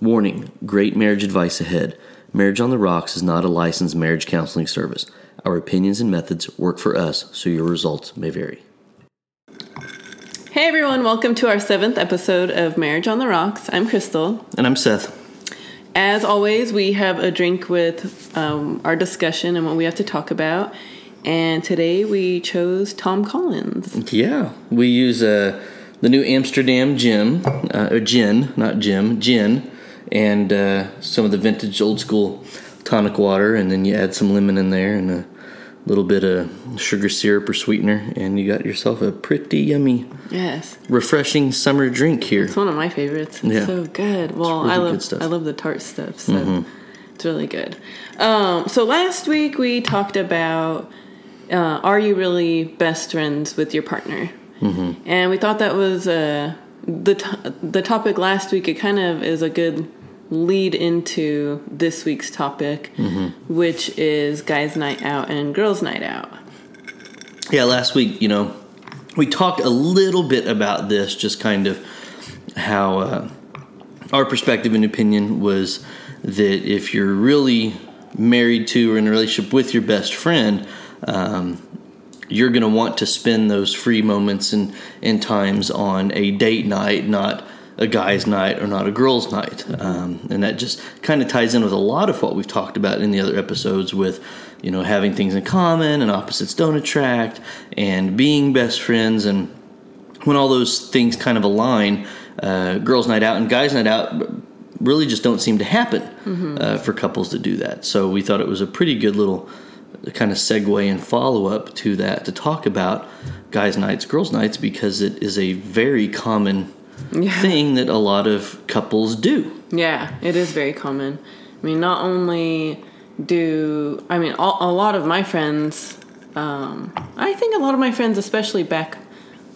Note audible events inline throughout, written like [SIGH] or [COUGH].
Warning Great marriage advice ahead. Marriage on the Rocks is not a licensed marriage counseling service. Our opinions and methods work for us, so your results may vary. Hey everyone, welcome to our seventh episode of Marriage on the Rocks. I'm Crystal. And I'm Seth. As always, we have a drink with um, our discussion and what we have to talk about. And today we chose Tom Collins. Yeah, we use uh, the new Amsterdam gin, uh, or gin, not Jim, gin, and uh, some of the vintage old school tonic water, and then you add some lemon in there and a little bit of sugar syrup or sweetener, and you got yourself a pretty yummy, Yes, refreshing summer drink here. it's one of my favorites. It's Yeah. so good. Well, really I love. Mm-hmm. I love the tart stuff, so it's really good. Um, so last week we talked about uh, are you really best friends with your partner? Mm-hmm. And we thought that was uh, the to- the topic last week. It kind of is a good lead into this week's topic, Mm-hmm. which is guys' night out and girls' night out. Yeah, last week, you know, we talked a little bit about this, just kind of how uh, our perspective and opinion was that if you're really married to or in a relationship with your best friend, um, you're going to want to spend those free moments and, and times on a date night, not a guy's night or not a girl's night. Um, and that just kind of ties in with a lot of what we've talked about in the other episodes with, you know, having things in common and opposites don't attract and being best friends. And when all those things kind of align, uh, girls' night out and guys' night out really just don't seem to happen uh, for couples that do that. So we thought it was a pretty good little kind of segue and follow up to that to talk about guys' nights, girls' nights, because it is a very common thing that a lot of couples do. Yeah, it is very common. I mean, not only do I mean all, a lot of my friends. Um, I think a lot of my friends, especially back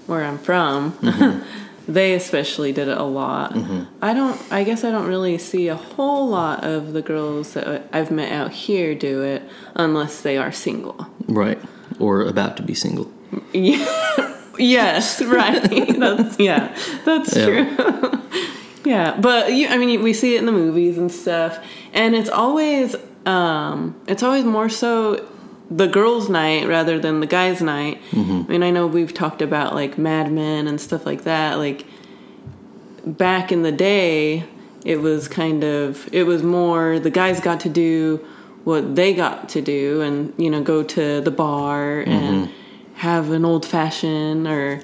where I'm from, [LAUGHS] they especially did it a lot. I don't. I guess I don't really see a whole lot of the girls that I've met out here do it unless they are single. Right. Or about to be single. [LAUGHS] Yes, [LAUGHS] right. that's yeah, that's Yeah. true. [LAUGHS] yeah, but you, I mean, we see it in the movies and stuff, and it's always um, it's always more so the girls' night rather than the guys' night. I mean, I know we've talked about like Mad Men and stuff like that. Like back in the day, it was kind of it was more the guys got to do what they got to do, and you know, go to the bar and have an old fashioned or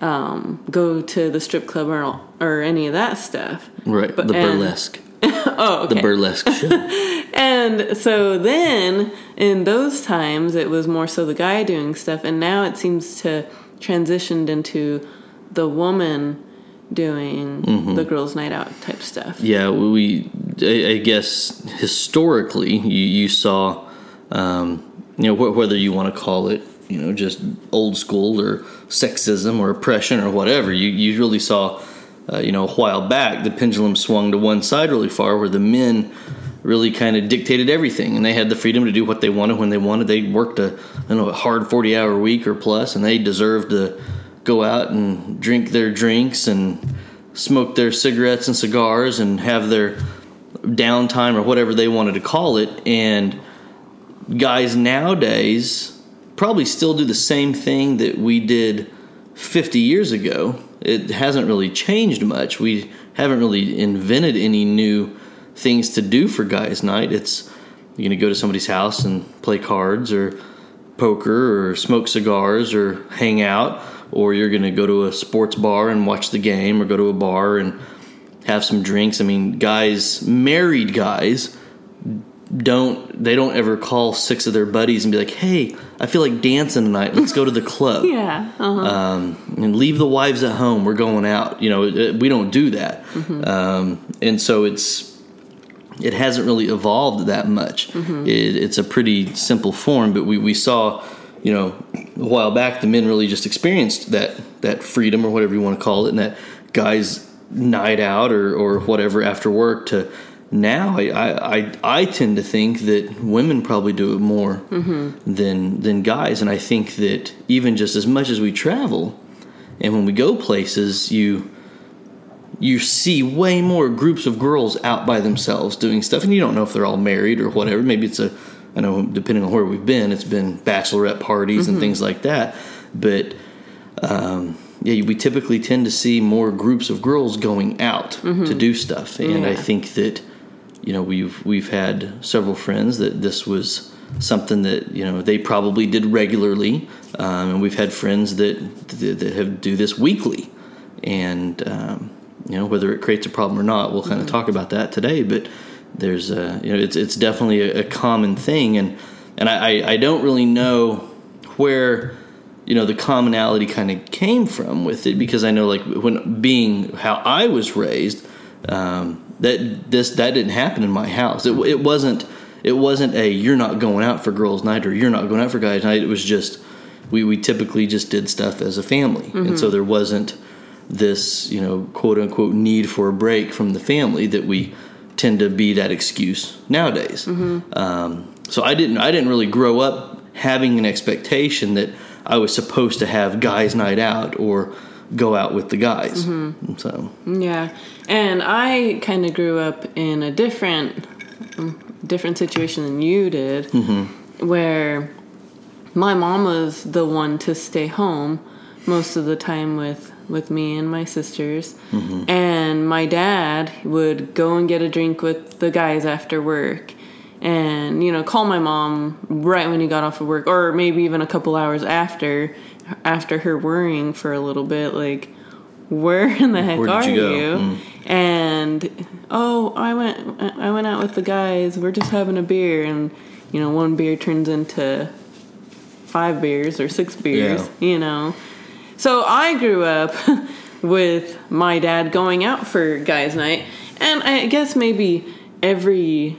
um, go to the strip club or or any of that stuff. Right. But- the and- burlesque. [LAUGHS] Oh, okay. The burlesque show. [LAUGHS] And so then, in those times, it was more so the guy doing stuff, and now it seems to transitioned into the woman doing the girls' night out type stuff. Yeah, we. I, I guess historically, you, you saw, um, you know, wh- whether you want to call it, you know, just old school or sexism or oppression or whatever. You you really saw, uh, you know, a while back, the pendulum swung to one side really far, where the men really kind of dictated everything, and they had the freedom to do what they wanted when they wanted. They worked a, I know, a hard forty hour week or plus, and they deserved to go out and drink their drinks and smoke their cigarettes and cigars and have their downtime or whatever they wanted to call it. And guys nowadays probably still do the same thing that we did 50 years ago. It hasn't really changed much. We haven't really invented any new things to do for guys' night. It's you're going to go to somebody's house and play cards or poker or smoke cigars or hang out, or you're going to go to a sports bar and watch the game or go to a bar and have some drinks. I mean, guys, married guys, don't they don't ever call six of their buddies and be like, "Hey, I feel like dancing tonight. Let's go to the club." [LAUGHS] Yeah. Uh-huh. um, and leave the wives at home. We're going out. You know, it- we don't do that, um, and so it's it hasn't really evolved that much. It, it's a pretty simple form, but we, we saw, you know, a while back the men really just experienced that that freedom or whatever you want to call it, and that guys night out or or whatever after work to. Now, I, I, I, I tend to think that women probably do it more than than guys, and I think that even just as much as we travel, and when we go places, you you see way more groups of girls out by themselves doing stuff, and you don't know if they're all married or whatever. Maybe it's a, I know depending on where we've been, it's been bachelorette parties Mm-hmm. and things like that. But um, yeah, we typically tend to see more groups of girls going out to do stuff, and I Mm-hmm. Think that you know we've we've had several friends that this was something that you know they probably did regularly, um, and we've had friends that that, have do this weekly, and um, you know whether it creates a problem or not, we'll kind of talk about that today. But there's a you know it's it's definitely a, a common thing, and and I I- I don't really know where you know the commonality kind of came from with it. Because I know like when being how I was raised um, that this that didn't happen in my house. It, it wasn't it wasn't a you're not going out for girls night or you're not going out for guys night. It was just we, we typically just did stuff as a family. And mm-hmm. so there wasn't this you know quote unquote need for a break from the family that we tend to be that excuse nowadays. Mm-hmm. Um, so I didn't I didn't really grow up having an expectation that I was supposed to have guys night out or go out with the guys. Mm-hmm. So. Yeah, and I kind of grew up in a different, different situation than you did, where my mom was the one to stay home most of the time with with me and my sisters, and my dad would go and get a drink with the guys after work. And you know, call my mom right when he got off of work, or maybe even a couple hours after, after her worrying for a little bit, like, where in the heck Where are you you? Mm. And oh, I went I went out with the guys. We're just having a beer and you know, one beer turns into five beers or six beers, you know. So I grew up [LAUGHS] with my dad going out for guys night and I guess maybe every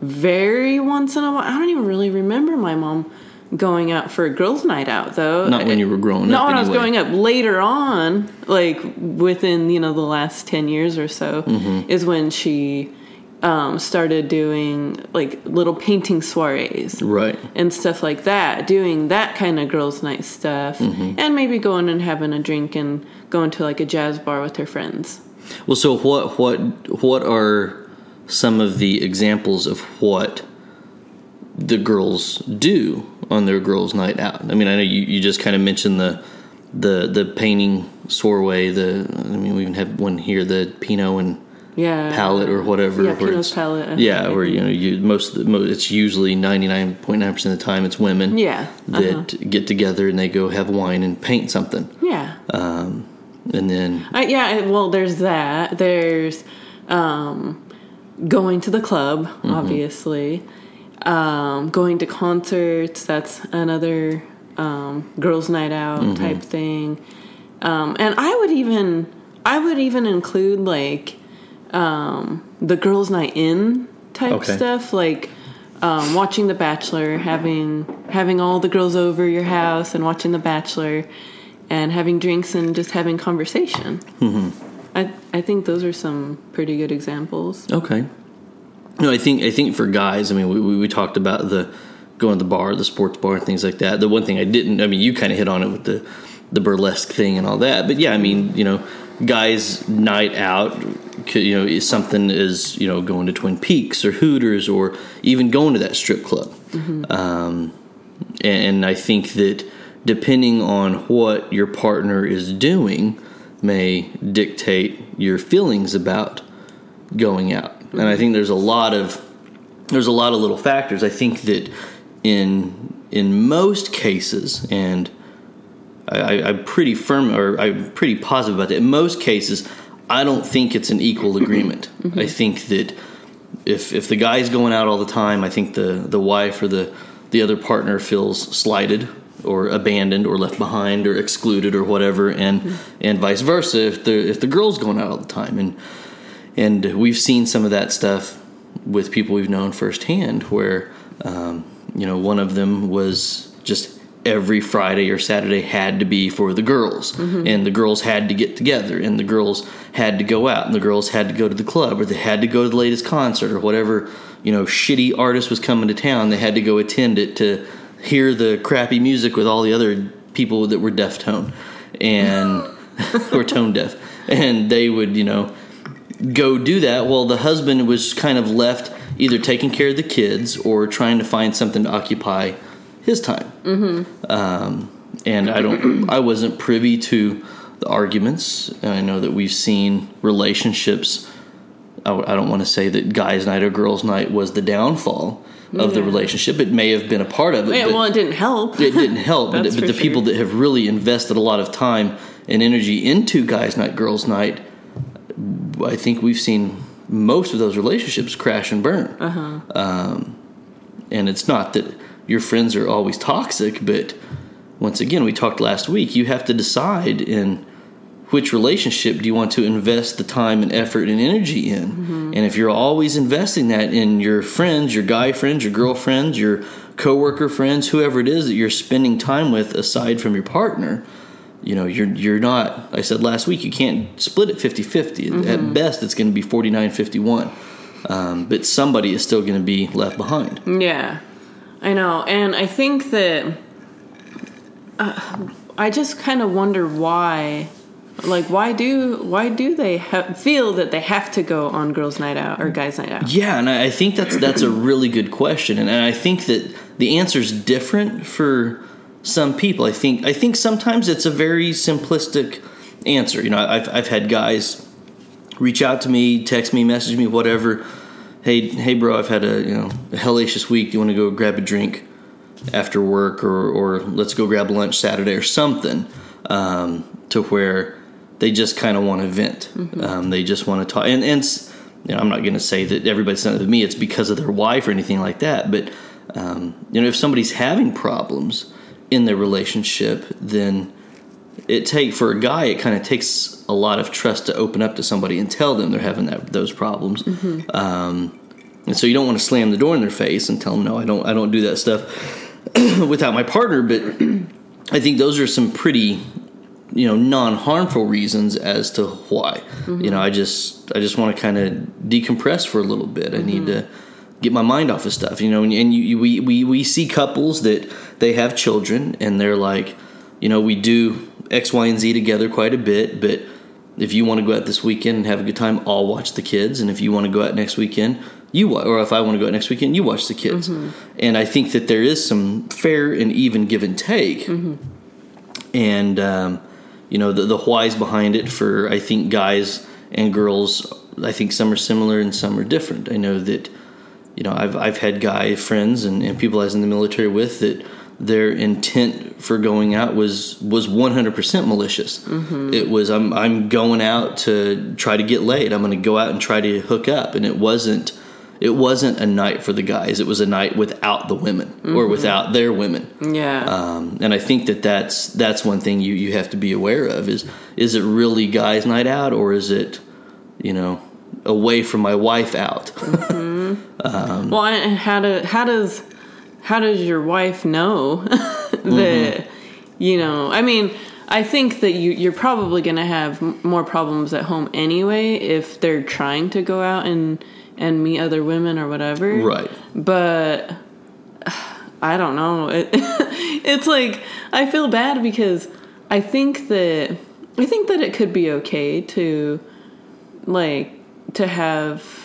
very once in a while. I don't even really remember my mom going out for a girls' night out though. Not when you were growing Not up, when I was growing up. Later on, like within you know the last ten years or so, Mm-hmm. is when she um, started doing like little painting soirees right and stuff like that, doing that kind of girls' night stuff, Mm-hmm. and maybe going and having a drink and going to like a jazz bar with her friends. Well, so what what what are some of the examples of what the girls do on their girls' night out? I mean, I know you, you just kind of mentioned the the the painting soiree. The I mean, we even have one here, the Pinot and Yeah, palette or whatever. Yeah, where Pinot's palette, Yeah, where you know you most, of the- mo it's usually ninety nine point nine percent of the time it's women. Yeah, that uh-huh. get together and they go have wine and paint something, yeah. Um, and then Uh, yeah, well, there's that. There's um, going to the club, Mm-hmm. obviously. Um, going to concerts, that's another um, girls' night out Mm-hmm. type thing. Um, and I would even, I would even include like um, the girls' night in type Okay. stuff, like um, watching The Bachelor, having having all the girls over your house and watching The Bachelor, and having drinks and just having conversation. Mm-hmm. I I think those are some pretty good examples. Okay. No, I think I think for guys, I mean, we we, we talked about the going to the bar, the sports bar, and things like that. The one thing I didn't, I mean, you kind of hit on it with the the burlesque thing and all that. But yeah, I mean, you know, guys' night out, you know, is something is you know going to Twin Peaks or Hooters or even going to that strip club. Um, and I think that depending on what your partner is doing may dictate your feelings about going out. And I think there's a lot of there's a lot of little factors. I think that in in most cases, and I, I'm pretty firm or I'm pretty positive about that. In most cases, I don't think it's an equal mm-hmm. agreement. Mm-hmm. I think that if if the guy's going out all the time, I think the the wife or the the other partner feels slighted or abandoned or left behind or excluded or whatever, and mm-hmm. and vice versa if the if the girl's going out all the time and and we've seen some of that stuff with people we've known firsthand where um, you know one of them was just every friday or saturday had to be for the girls. And the girls had to get together and the girls had to go out and the girls had to go to the club or they had to go to the latest concert or whatever you know shitty artist was coming to town. They had to go attend it to hear the crappy music with all the other people that were deaf tone and [LAUGHS] or tone deaf. And they would you know go do that. Well, the husband was kind of left either taking care of the kids or trying to find something to occupy his time. Mm-hmm. Um, and I don't, I wasn't privy to the arguments. And I know that we've seen relationships. I, I don't want to say that guys' night or girls' night was the downfall of the relationship. It may have been a part of it. Yeah, well, it didn't help. it didn't help. but [LAUGHS] but the people that have really invested a lot of time and energy into guys' night, girls' night, I think we've seen most of those relationships crash and burn. Uh-huh. Um, and it's not that your friends are always toxic, but once again, we talked last week. You have to decide in which relationship do you want to invest the time and effort and energy in. And if you're always investing that in your friends, your guy friends, your girlfriends, your coworker friends, whoever it is that you're spending time with aside from your partner, you know, you're you're not I said last week you can't split it 50-50. At best it's going to be 49-51. Um, but somebody is still going to be left behind. Yeah, I know, and I think that uh, I just kind of wonder why, like, why do why do they ha- feel that they have to go on girls' night out or guys' night out? Yeah, and I I think that's that's a really good question, and I think that the answer is different for some people. I think I think sometimes it's a very simplistic answer. You know, I've I've had guys reach out to me, text me, message me, whatever. Hey, hey, bro, I've had a you know a hellacious week. Do you want to go grab a drink after work, or or let's go grab lunch Saturday or something? Um, to where they just kind of want to vent. Um, they just want to talk, and and you know, I'm not going to say that everybody's done it with me. It's because of their wife or anything like that. But um, you know, if somebody's having problems in their relationship, then it take for a guy it kind of takes a lot of trust to open up to somebody and tell them they're having that those problems. Mm-hmm. Um, and so you don't want to slam the door in their face and tell them no i don't i don't do that stuff [CLEARS THROAT] without my partner but i think those are some pretty you know non-harmful reasons as to why. You mm-hmm. know i just i just want to kind of decompress for a little bit. I need mm-hmm. to get my mind off of stuff you know and, and you, you, we, we we see couples that they have children and they're like you know we do x y and z together quite a bit but if you want to go out this weekend and have a good time i'll watch the kids and if you want to go out next weekend you wa- or if i want to go out next weekend you watch the kids and i think that there is some fair and even give and take and um, you know the, the whys behind it for I think guys and girls. I think some are similar and some are different. I know that you know I've I've had guy friends and, and people I was in the military with that their intent for going out was was 100% malicious. Mm-hmm. It was I'm I'm going out to try to get laid. I'm going to go out and try to hook up, and it wasn't it wasn't a night for the guys. It was a night without the women or mm-hmm. without their women. Yeah, Um, and I think that that's that's one thing you, you have to be aware of is is it really guys' night out or is it you know away from my wife out? Mm-hmm. Um, well, and how do how does how does your wife know [LAUGHS] that mm-hmm. you know? I mean, I think that you you're probably going to have more problems at home anyway if they're trying to go out and and meet other women or whatever. right. but [SIGHS] I don't know. It, [LAUGHS] it's like I feel bad because I think that I think that it could be okay to like to have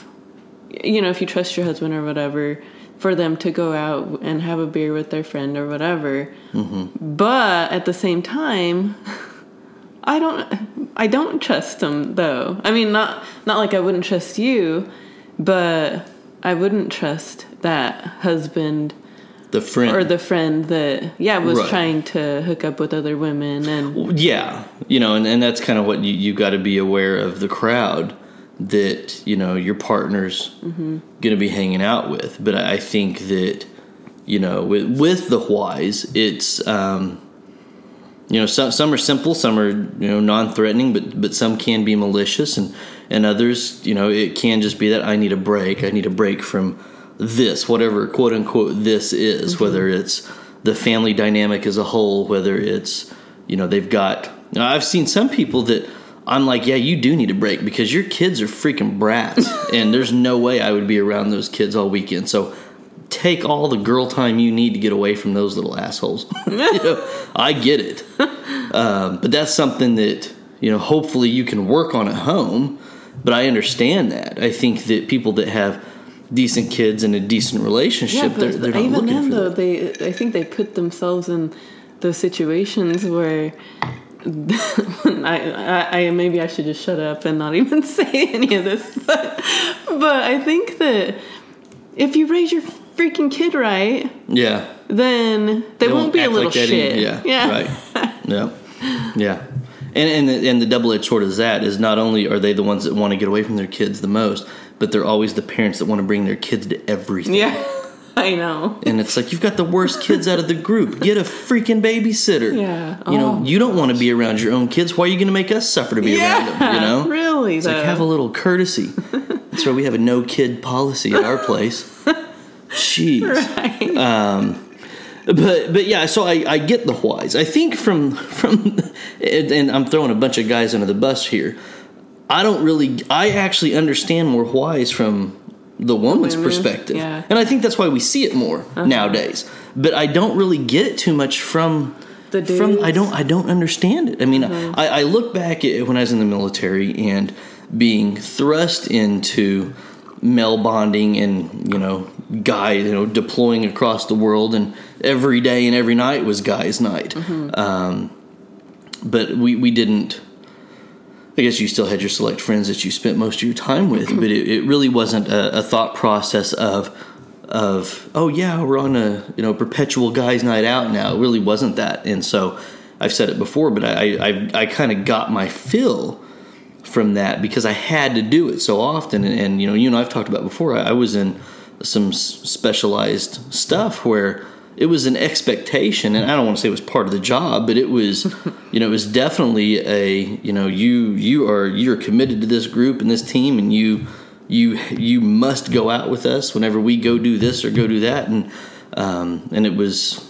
you know if you trust your husband or whatever for them to go out and have a beer with their friend or whatever. Mm-hmm. But at the same time, I don't I don't trust them though. I mean not not like I wouldn't trust you, but I wouldn't trust that husband The friend or the friend that yeah was Right. trying to hook up with other women and yeah, you know, and, and that's kind of what you you got to be aware of the crowd that you know your partner's going to be hanging out with. But I think that you know with with the whys, it's um, you know some some are simple, some are you know non-threatening, but but some can be malicious, and and others you know it can just be that I need a break. I need a break from this, whatever quote unquote this is, whether it's the family dynamic as a whole, whether it's you know they've got. I've seen some people that I'm like, yeah, you do need a break because your kids are freaking brats, [LAUGHS] and there's no way I would be around those kids all weekend. So take all the girl time you need to get away from those little assholes. [LAUGHS] you know, [LAUGHS] I get it, um, but that's something that you know, hopefully you can work on at home. But I understand that. I think that people that have decent kids and a decent relationship, they're, they're not even looking then for though, that. they I think they put themselves in those situations where. [LAUGHS] I, I, I maybe I should just shut up and not even [LAUGHS] say any of this, but but I think that if you raise your freaking kid right, Yeah. then they, won't, be a little like shit. any- yeah, yeah, right. [LAUGHS] yeah, yeah. And and the, and the double edged sword is that is not only are they the ones that want to get away from their kids the most, but they're always the parents that want to bring their kids to everything. yeah. [LAUGHS] I know. And it's like you've got the worst kids out of the group. Get a freaking babysitter. Yeah. You know, Oh, you don't want to be around your own kids. Why are you going to make us suffer to be around them? You know, [LAUGHS] really it's though. like have a little courtesy. That's why we have a no kid policy at our [LAUGHS] place. Jeez. Um, but but yeah, so I, I get the whys. I think from from and, and I'm throwing a bunch of guys under the bus here. I don't really. I actually understand more whys from the woman's women, perspective, yeah. and I think that's why we see it more uh-huh. nowadays. But I don't really get it too much from The from. I don't. I don't understand it. I mean, mm-hmm. I, I look back at when I was in the military and being thrust into male bonding and you know guy you know deploying across the world and every day and every night was guys night mm-hmm. um, but we we didn't i guess you still had your select friends that you spent most of your time with but it, it really wasn't a, a thought process of of oh yeah we're on a you know perpetual guys night out now it really wasn't that and so i've said it before but i i, I kind of got my fill from that because I had to do it so often. And, and you know, you and I've talked about before. I, I was in some specialized stuff where it was an expectation, and I don't want to say it was part of the job, but it was, [LAUGHS] you know, it was definitely a, you know, you you are you're committed to this group and this team, and you you you must go out with us whenever we go do this or go do that, and um, and it was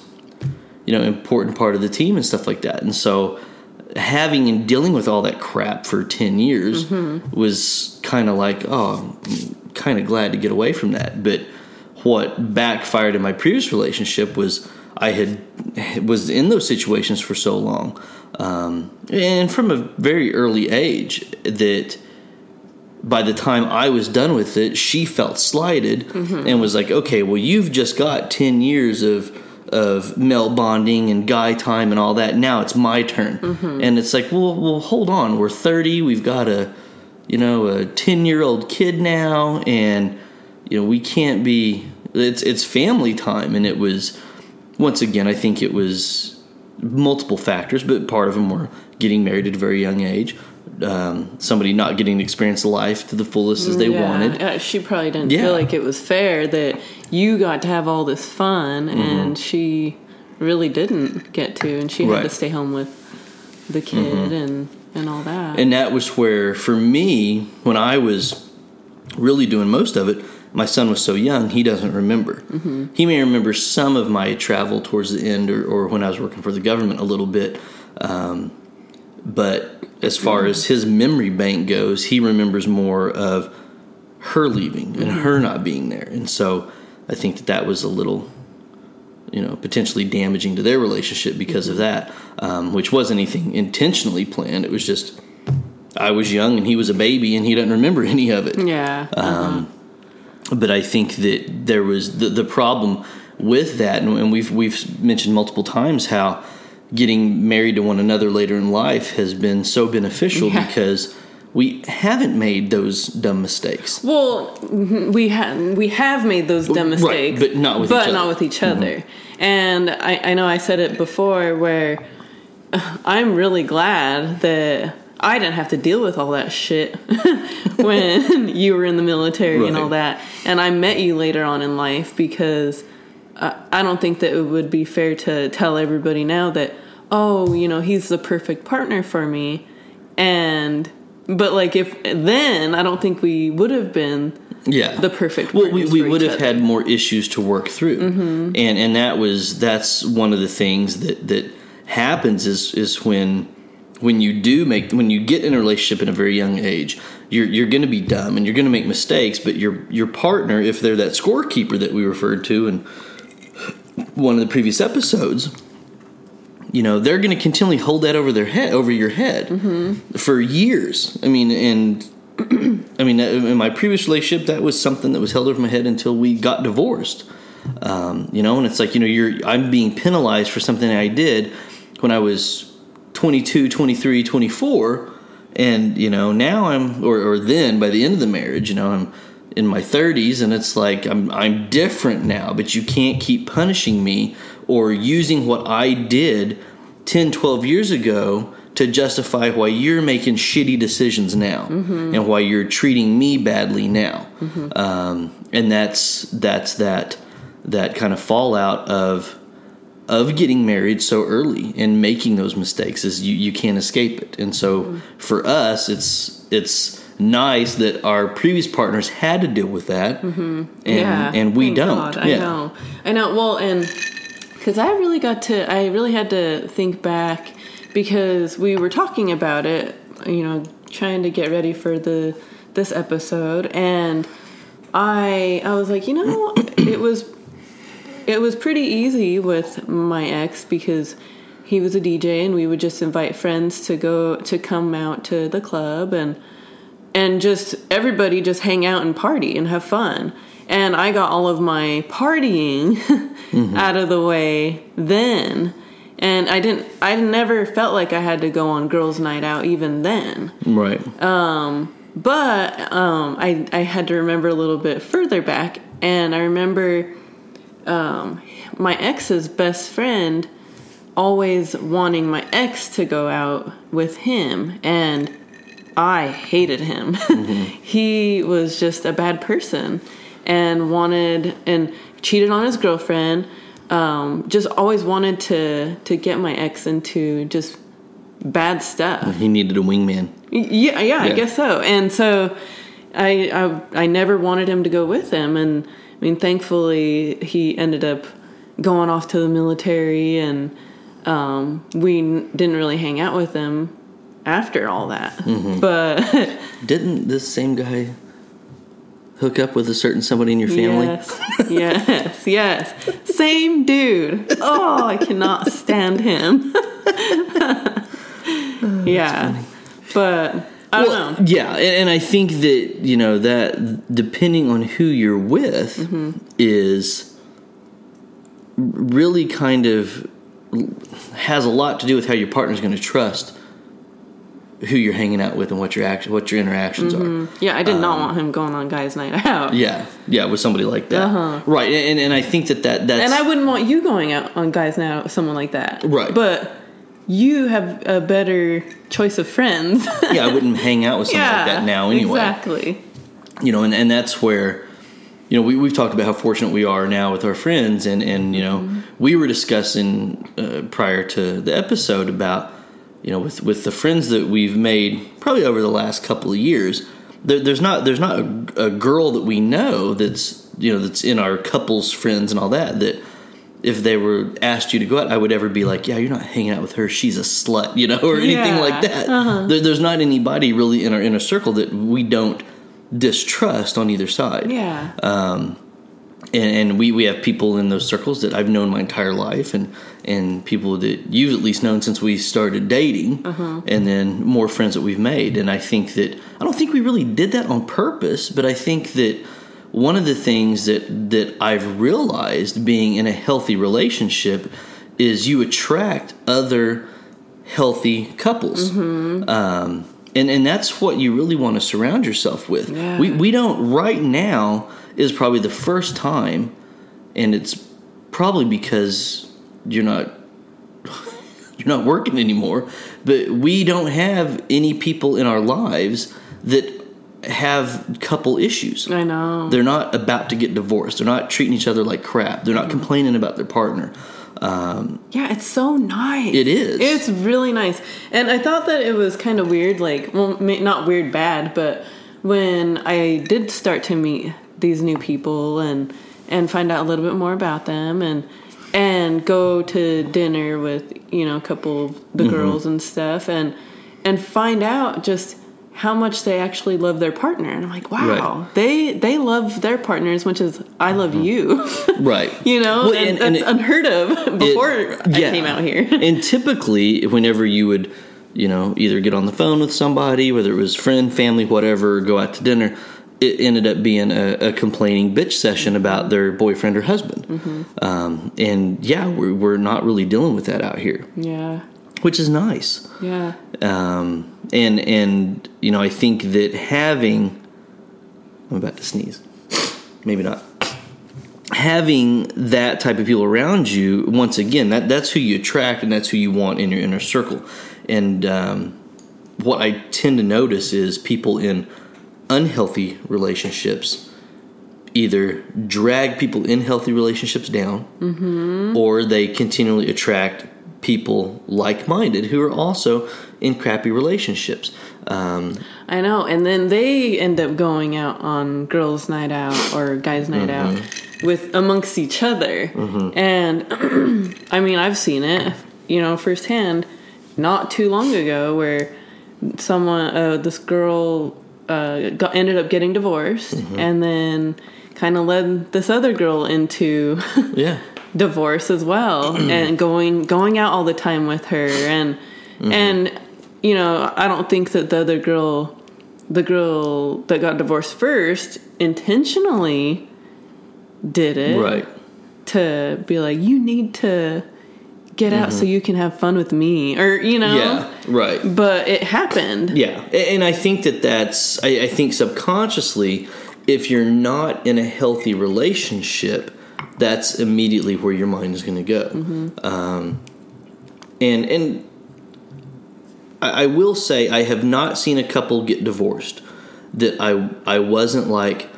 you know important part of the team and stuff like that. And so having and dealing with all that crap for 10 years was kind of like oh i'm kind of glad to get away from that. But what backfired in my previous relationship was i had was in those situations for so long um, and from a very early age that by the time I was done with it, she felt slighted and was like, "Okay, well, you've just got ten years of of male bonding and guy time and all that. Now it's my turn." And it's like, "Well, well, hold on. We're thirty. We've got a, you know, a ten year old kid now, and you know, we can't be. It's it's family time." And it was once again, I think it was multiple factors, but part of them were getting married at a very young age. Um, somebody not getting to experience life to the fullest as they Yeah, wanted. uh, she probably didn't Yeah. feel like it was fair that you got to have all this fun Mm-hmm. and she really didn't get to, and she had Right. Mm-hmm. to stay home with the kid and and all that. And that was where, for me, when I was really doing most of it, my son was so young, he doesn't remember. He may remember some of my travel towards the end or, or when I was working for the government a little bit. Um, but as far as his memory bank goes, he remembers more of her leaving and her not being there. And so I think that that was a little you know, potentially damaging to their relationship because of that, um, which wasn't anything intentionally planned. It was just I was young and he was a baby and he doesn't remember any of it. yeah, uh-huh. But I think that there was the, the problem with that, and, and we've we've mentioned multiple times how getting married to one another later in life has been so beneficial Yeah. because we haven't made those dumb mistakes. Well, [LAUGHS] we have we have made those dumb Right, mistakes, but not with but each other. Mm-hmm. not with each other. And I, I know I said it before, where [SIGHS] I'm really glad that I didn't have to deal with all that shit [LAUGHS] when [LAUGHS] you were in the military and all that, and I met you later on in life because I, I don't think that it would be fair to tell everybody now that oh, you know, he's the perfect partner for me, and. But like if then I don't think we would have been yeah the perfect well we, we would have other. had more issues to work through Mm-hmm. and and that was that's one of the things that that happens is is when when you do make when you get in a relationship at a very young age you're you're going to be dumb and you're going to make mistakes but your your partner if they're that scorekeeper that we referred to in one of the previous episodes you know they're going to continually hold that over their head over your head Mm-hmm. for years i mean and [CLEARS THROAT] i mean in my previous relationship that was something that was held over my head until we got divorced um, you know and it's like you know you're i'm being penalized for something i did when i was 22 23 24 and you know now i'm or, or then by the end of the marriage you know i'm in my 30s and it's like I'm I'm different now but you can't keep punishing me or using what I did 10 12 years ago to justify why you're making shitty decisions now and why you're treating me badly now. Um, and that's that's that that kind of fallout of of getting married so early and making those mistakes is you, you can't escape it. And so mm-hmm. for us it's it's nice that our previous partners had to deal with that. Mm-hmm. And yeah, and we thank don't. God. I yeah. know, I know. Well, and because I really got to, I really had to think back because we were talking about it, you know, trying to get ready for the this episode, and I I was like, you know, it was it was pretty easy with my ex because he was a DJ and we would just invite friends to go to come out to the club and and just everybody just hang out and party and have fun. And I got all of my partying [LAUGHS] out of the way then. And I didn't I never felt like I had to go on girls night out even then. right Um But um, I I had to remember a little bit further back, and I remember um, my ex's best friend always wanting my ex to go out with him, and I hated him. [LAUGHS] he was just a bad person, and wanted and cheated on his girlfriend. Um, just always wanted to to get my ex into just bad stuff. he needed a wingman Yeah, yeah, I guess so. And so I, I I never wanted him to go with him and I mean thankfully he ended up going off to the military and um, we n- didn't really hang out with him after all that. Mm-hmm. [LAUGHS] But didn't this same guy hook up with a certain somebody in your family yes, yes, yes. Same dude. Oh, I cannot stand him. [LAUGHS] [LAUGHS] yeah. But I don't well, know. yeah, and, and I think that you know that depending on who you're with Mm-hmm. is really kind of has a lot to do with how your partner's going to trust who you're hanging out with and what your action, what your interactions are. Yeah, I did not want him going on guys' night out. Um, Yeah, yeah, with somebody like that, right? And and I think that that that's Uh-huh. And I wouldn't want you going out on guys' night out with someone like that. Right. But you have a better choice of friends. [LAUGHS] yeah, I wouldn't hang out with someone like that now anyway. Exactly. you know, and, and that's where, you know, we, we've talked about how fortunate we are now with our friends. And, and you know, we were discussing uh, prior to the episode about, you know, with, with the friends that we've made probably over the last couple of years, there, there's not, there's not a, a girl that we know that's, you know, that's in our couples friends and all that, that if they were asked you to go out, I would ever be like, yeah, you're not hanging out with her. She's a slut, you know, [LAUGHS] or anything Yeah. like that. There, there's not anybody really in our inner circle that we don't distrust on either side. Yeah. Um, and, and we, we have people in those circles that I've known my entire life, and and people that you've at least known since we started dating, and then more friends that we've made. And I think that I don't think we really did that on purpose, but I think that one of the things that that I've realized being in a healthy relationship is you attract other healthy couples. Um, and, and that's what you really want to surround yourself with. Yeah. We, we don't, right now, is probably the first time, and it's probably because you're not [LAUGHS] you're not working anymore, but we don't have any people in our lives that have couple issues. I know. They're not about to get divorced. They're not treating each other like crap. They're not complaining about their partner. Um, Yeah, it's so nice. It is. It's really nice. And I thought that it was kind of weird, like, well, not weird bad, but when I did start to meet these new people and and find out a little bit more about them and and go to dinner with you know a couple of the Mm-hmm. girls and stuff and and find out just how much they actually love their partner. And I'm like, wow, Right. they they love their partner as much as I love you. [LAUGHS] right. you know, Well, and, and- and that's it- unheard of [LAUGHS] before It- I yeah. came out here. [LAUGHS] and typically, whenever you would, you know, either get on the phone with somebody, whether it was friend, family, whatever, or go out to dinner, it ended up being a, a complaining bitch session about their boyfriend or husband. Mm-hmm. Um, and yeah, we're, we're not really dealing with that out here, yeah, which is nice. yeah, Um, and and you know, I think that having, I'm about to sneeze, maybe not. Having that type of people around you, once again, that that's who you attract, and that's who you want in your inner circle. And um, what I tend to notice is people in unhealthy relationships either drag people in healthy relationships down, or they continually attract people like-minded who are also in crappy relationships. Um, I know. And then they end up going out on girls' night out or guys' night Mm-hmm. out with amongst each other. And [CLEARS THROAT] I mean, I've seen it, you know, firsthand, not too long ago, where someone, uh, this girl, uh, got ended up getting divorced, Mm-hmm. and then kind of led this other girl into [LAUGHS] yeah, divorce as well [CLEARS THROAT] and going going out all the time with her and Mm-hmm. and you know i don't think that the other girl the girl that got divorced first intentionally did it right. to be like you need to get out so you can have fun with me or you know Mm-hmm. Yeah, right. but it happened Yeah, and I think that that's. I, I think subconsciously, if you're not in a healthy relationship, that's immediately where your mind is going to go. Um, and and I, I will say I have not seen a couple get divorced that I I wasn't like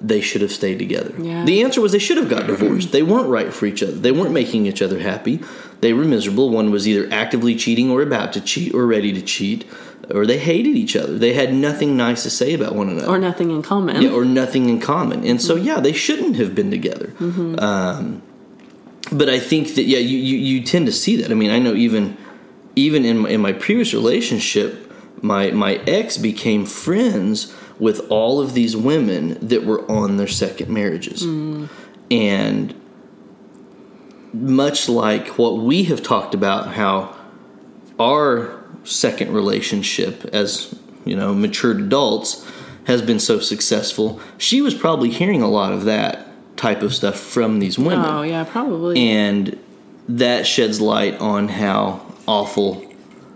they should have stayed together. Yeah. The answer was they should have got divorced. they weren't right for each other. They weren't making each other happy. They were miserable. One was either actively cheating or about to cheat or ready to cheat, or they hated each other. They had nothing nice to say about one another or nothing in common yeah, or nothing in common. And so, yeah, they shouldn't have been together. Um, but I think that yeah, you, you you tend to see that. I mean, I know even even in my, in my previous relationship, my my ex became friends with all of these women that were on their second marriages, and much like what we have talked about, how our second relationship as you know matured adults has been so successful she was probably hearing a lot of that type of stuff from these women. Oh yeah probably. And that sheds light on how awful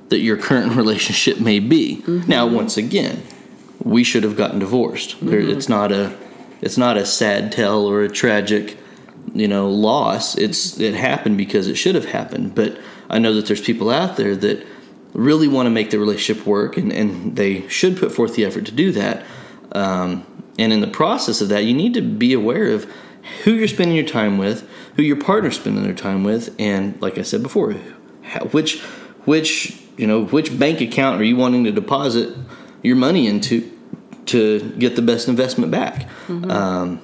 that your current [LAUGHS] relationship may be. Now once again we should have gotten divorced. There- it's not a it's not a sad tale or a tragic you know loss. It's it happened because it should have happened. But i know that there's people out there that really want to make the relationship work and, and they should put forth the effort to do that. Um, and in the process of that you need to be aware of who you're spending your time with who your partner's spending their time with and like i said before which which you know which bank account are you wanting to deposit your money into to get the best investment back? Um,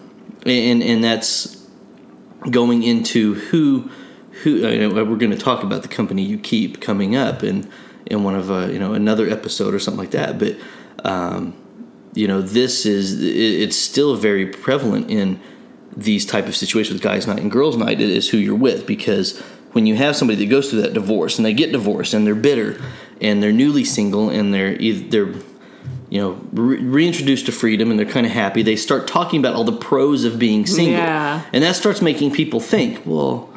and and that's going into who who uh, you know, we're going to talk about the company you keep coming up in in one of uh, you know another episode or something like that but um, you know this is it, it's still very prevalent in these type of situations with guys night and girls night it is who you're with because when you have somebody that goes through that divorce and they get divorced and they're bitter and they're newly single and they're either they're you know re- reintroduced to freedom and they're kind of happy they start talking about all the pros of being single. Yeah. and that starts making people think well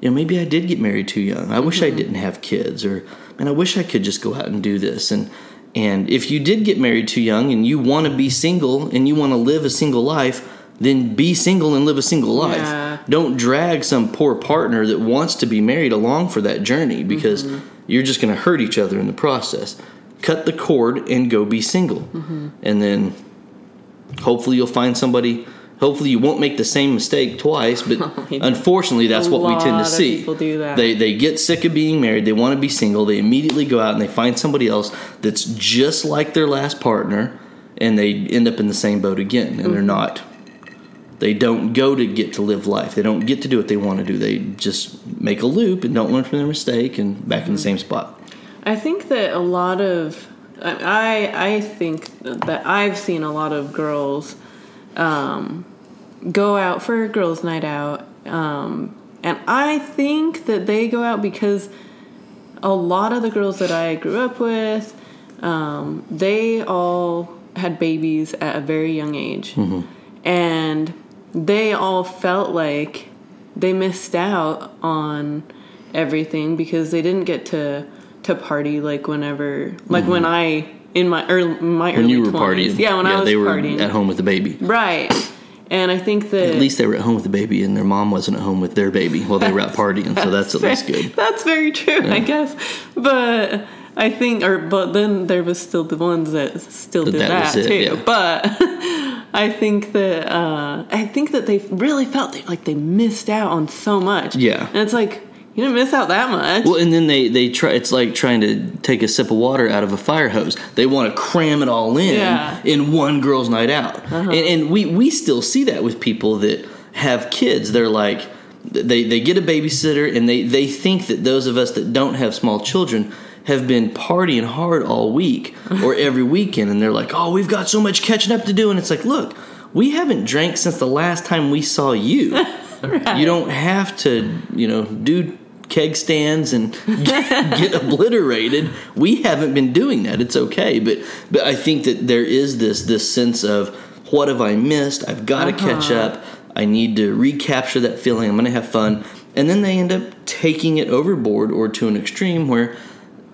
you know maybe i did get married too young. I wish i mm-hmm. didn't have kids or man i wish i could just go out and do this. And and if you did get married too young and you want to be single and you want to live a single life then be single and live a single life. Yeah. don't drag some poor partner that wants to be married along for that journey because you're just going to hurt each other in the process. Cut the cord and go be single. And then hopefully you'll find somebody hopefully you won't make the same mistake twice but [LAUGHS] unfortunately that's what we tend to see. people do that. they they get sick of being married they want to be single they immediately go out and they find somebody else that's just like their last partner and they end up in the same boat again and they're Mm-hmm. not they don't go to get to live life. They don't get to do what they want to do. They just make a loop and don't learn from their mistake and back in the Mm-hmm. same spot. I think that a lot of I I think that I've seen a lot of girls um, go out for a girls' night out, um, and I think that they go out because a lot of the girls that I grew up with, um, they all had babies at a very young age, and they all felt like they missed out on everything because they didn't get to to party like whenever like when mm-hmm. I in my early my When early you were 20s. partying, yeah when I was they were partying at home with the baby. right and I think that At least they were at home with the baby, and their mom wasn't at home with their baby while they were out [LAUGHS] partying. So that's at least good. That's very true, I guess. But I think, or but then there was still the ones that still did that that, it, too. yeah. But [LAUGHS] I think that uh, I think that they really felt like they missed out on so much. Yeah. and it's like you didn't miss out that much. Well, and then they they try. It's like trying to take a sip of water out of a fire hose. They want to cram it all in Yeah. in one girl's night out, and, and we we still see that with people that have kids. They're like they they get a babysitter, and they they think that those of us that don't have small children have been partying hard all week or [LAUGHS] every weekend, and they're like, oh, we've got so much catching up to do, and it's like, look. We haven't drank since the last time we saw you. [LAUGHS] You don't have to, you know, do keg stands and [LAUGHS] get, get obliterated. We haven't been doing that. It's okay, but but I think that there is this this sense of what have I missed? I've got to uh-huh. catch up. I need to recapture that feeling. I'm going to have fun, and then they end up taking it overboard or to an extreme where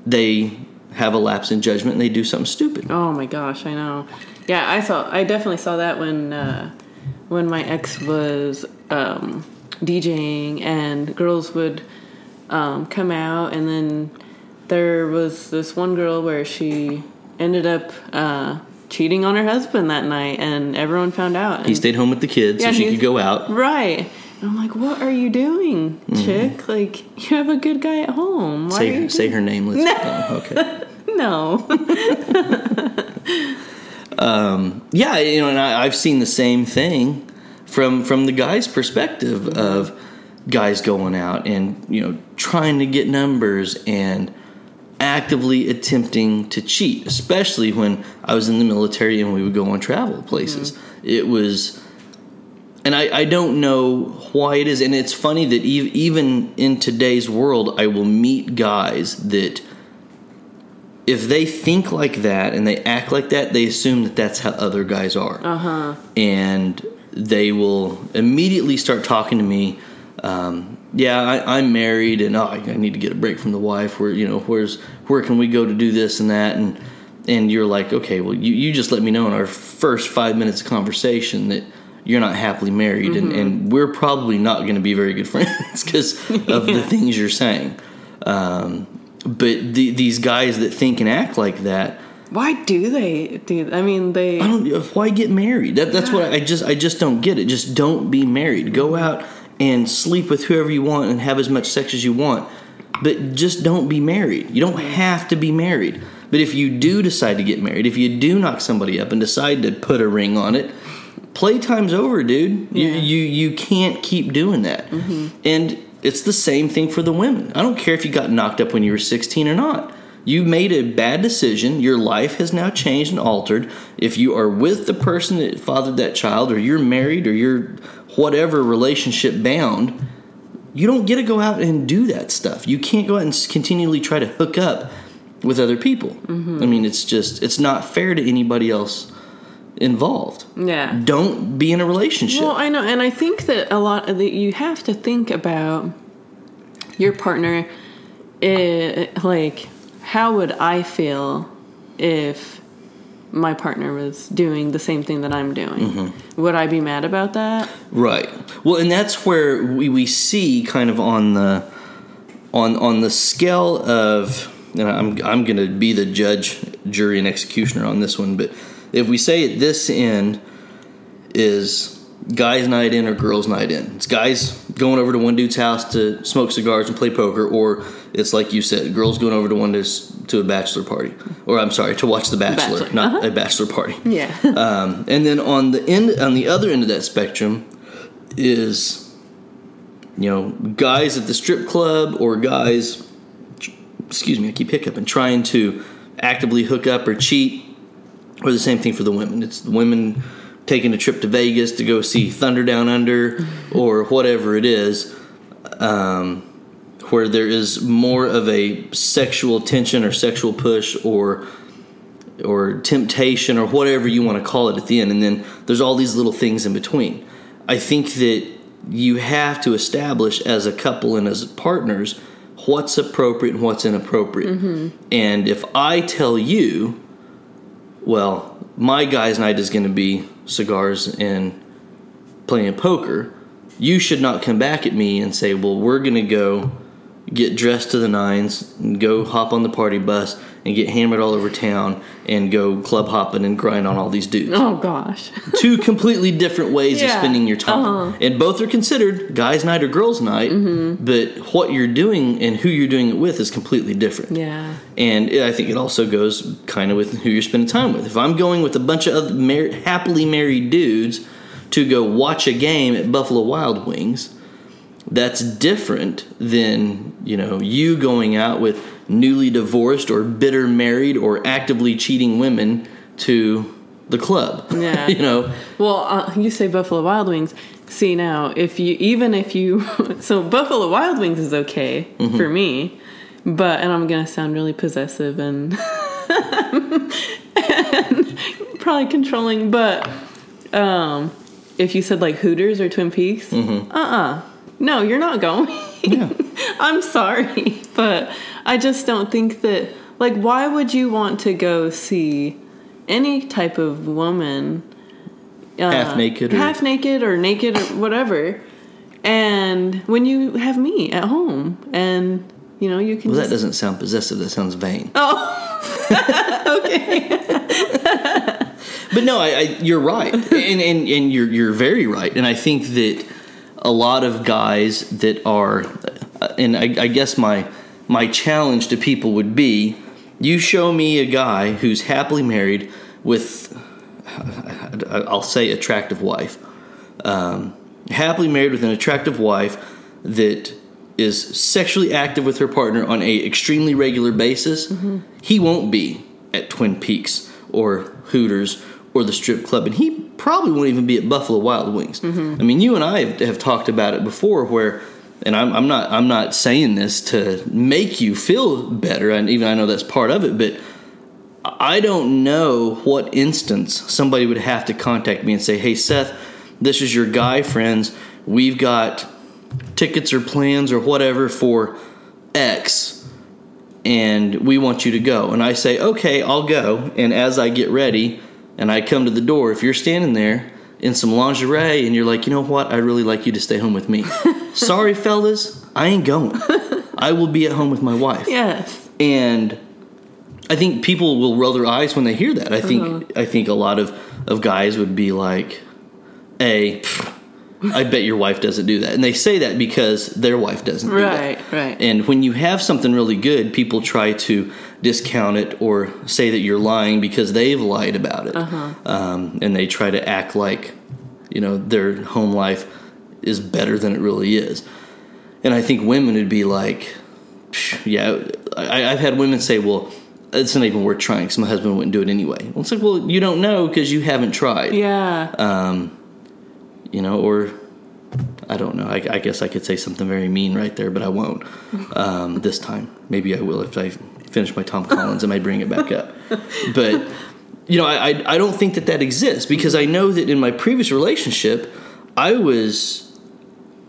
they have a lapse in judgment and they do something stupid. Oh my gosh, I know. Yeah, I saw. I definitely saw that when uh, when my ex was um, DJing, and girls would um, come out, and then there was this one girl where she ended up uh, cheating on her husband that night, and everyone found out. He stayed home with the kids Yeah, so she could go out. right. And I'm like, what are you doing, mm-hmm. chick? Like, you have a good guy at home. Why are Say you say her name. Let's, oh, okay. [LAUGHS] no? [LAUGHS] Um, yeah, you know, and I, I've seen the same thing from from the guy's perspective of guys going out and you know trying to get numbers and actively attempting to cheat, especially when I was in the military and we would go on travel places. Mm-hmm. It was, and I, I don't know why it is, and it's funny that ev- even in today's world, I will meet guys that if they think like that and they act like that, they assume that that's how other guys are. Uh-huh. And they will immediately start talking to me. Um, yeah, I, I'm married, and oh, I, I need to get a break from the wife. Where you know, where's where can we go to do this and that? And and you're like, okay, well, you, you just let me know in our first five minutes of conversation that you're not happily married, and, and mm-hmm. we're probably not going to be very good [LAUGHS] friends because of the [LAUGHS] things you're saying. Um, but the, these guys that think and act like that, Why do they do? I mean, they. I don't. Uh, why get married? That, that's what I just. I just don't get it. Just don't be married. Go mm-hmm. out and sleep with whoever you want and have as much sex as you want, but just don't be married. You don't mm-hmm. have to be married. But if you do decide to get married, if you do knock somebody up and decide to put a ring on it, playtime's over, dude. You Yeah. you you can't keep doing that. Mm-hmm. And it's the same thing for the women. I don't care if you got knocked up when you were 16 or not. You made a bad decision. Your life has now changed and altered. If you are with the person that fathered that child, or you're married, or you're whatever relationship bound, you don't get to go out and do that stuff. You can't go out and continually try to hook up with other people. Mm-hmm. I mean, it's just, it's not fair to anybody else involved. yeah. Don't be in a relationship. Well, I know, and I think that a lot that you have to think about your partner. eh, like, how would I feel if my partner was doing the same thing that I'm doing? Mm-hmm. Would I be mad about that? Right. Well, and that's where we, we see kind of on the on on the scale of and I'm I'm going to be the judge, jury, and executioner on this one. But if we say at this end is guys' night in or girls' night in, it's guys going over to one dude's house to smoke cigars and play poker, or it's like you said, girls going over to one to to a bachelor party, or I'm sorry, to watch The Bachelor, Bachelor, not a bachelor party. [LAUGHS] Yeah. Um, and then on the end, on the other end of that spectrum, is you know guys at the strip club or guys, excuse me, I keep hiccuping, trying to actively hook up or cheat, or the same thing for the women. It's the women taking a trip to Vegas to go see Thunder Down Under or whatever it is, um, where there is more of a sexual tension or sexual push or or temptation or whatever you want to call it at the end, and then there's all these little things in between. I think that you have to establish as a couple and as partners what's appropriate and what's inappropriate. And if I tell you, well, my guys' night is going to be cigars and playing poker, you should not come back at me and say, well, we're going to go get dressed to the nines and go hop on the party bus and get hammered all over town and go club hopping and grind on all these dudes. Oh gosh. [LAUGHS] Two completely different ways of spending your time. uh-huh. And both are considered guys' night or girls' night, Mm-hmm. but what you're doing and who you're doing it with is completely different. Yeah. And I think it also goes kind of with who you're spending time with. If I'm going with a bunch of other mar- happily married dudes to go watch a game at Buffalo Wild Wings, that's different than you know you going out with newly divorced or bitter married or actively cheating women to the club. [LAUGHS] Yeah. you know, Well, uh, you say Buffalo Wild Wings. See now, if you even if you [LAUGHS] so Buffalo Wild Wings is okay Mm-hmm. for me, but and I'm gonna sound really possessive and, [LAUGHS] and probably controlling, but um, if you said like Hooters or Twin Peaks, uh uh no, you're not going. Yeah. [LAUGHS] I'm sorry, but I just don't think that like why would you want to go see any type of woman uh, Half naked or- half naked or naked or whatever, and when you have me at home and you know you can well, that doesn't sound possessive. That sounds vain. oh [LAUGHS] okay [LAUGHS] But no, I, I, you're right, and, and and you're you're very right, and I think that a lot of guys that are, and I, I guess my my challenge to people would be, you show me a guy who's happily married with, [LAUGHS] I'll say, attractive wife, um, happily married with an attractive wife that is sexually active with her partner on a extremely regular basis, he won't be at Twin Peaks or Hooters or the strip club, and he probably won't even be at Buffalo Wild Wings. Mm-hmm. I mean, you and I have, have talked about it before, where, and I'm, I'm not I'm not saying this to make you feel better, and even I know that's part of it, but I don't know what instance somebody would have to contact me and say, "Hey, Seth, this is your guy friends. We've got tickets or plans or whatever for X, and we want you to go." And I say, "Okay, I'll go." And as I get ready and I come to the door, if you're standing there in some lingerie and you're like, "You know what? I'd really like you to stay home with me." [LAUGHS] Sorry, fellas, I ain't going. [LAUGHS] I will be at home with my wife yes and I think people will roll their eyes when they hear that. I think uh-huh. I think a lot of of guys would be like, "A, pfft, I bet your wife doesn't do that," and they say that because their wife doesn't. do that. right right And when you have something really good, people try to discount it or say that you're lying because they've lied about it, um, and they try to act like you know their home life is better than it really is. And I think women would be like, yeah, I, I've had women say, well, it's not even worth trying because my husband wouldn't do it anyway. Well, it's like, well, you don't know because you haven't tried. yeah Um, you know, or I don't know. I, I guess I could say something very mean right there, but I won't um, this time. Maybe I will if I finish my Tom Collins. And I bring it back up. [LAUGHS] But you know, I, I I don't think that that exists because I know that in my previous relationship, I was.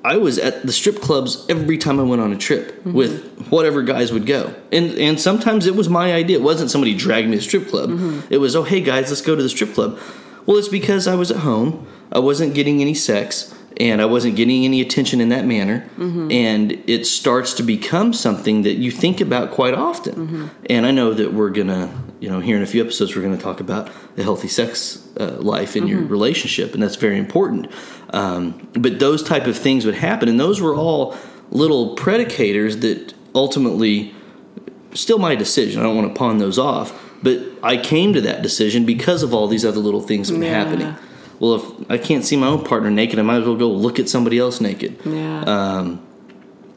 I was at the strip clubs every time I went on a trip with whatever guys would go, and and sometimes it was my idea. It wasn't somebody dragged me to the strip club. It was, oh hey guys, let's go to the strip club. Well, it's because I was at home. I wasn't getting any sex, and I wasn't getting any attention in that manner. And it starts to become something that you think about quite often. And I know that we're gonna, you know, here in a few episodes, we're gonna talk about the healthy sex uh, life in your relationship, and that's very important. Um, but those type of things would happen, and those were all little predicators that ultimately still my decision. I don't want to pawn those off, but I came to that decision because of all these other little things that were Yeah. happening. Well, if I can't see my own partner naked, I might as well go look at somebody else naked. yeah Um,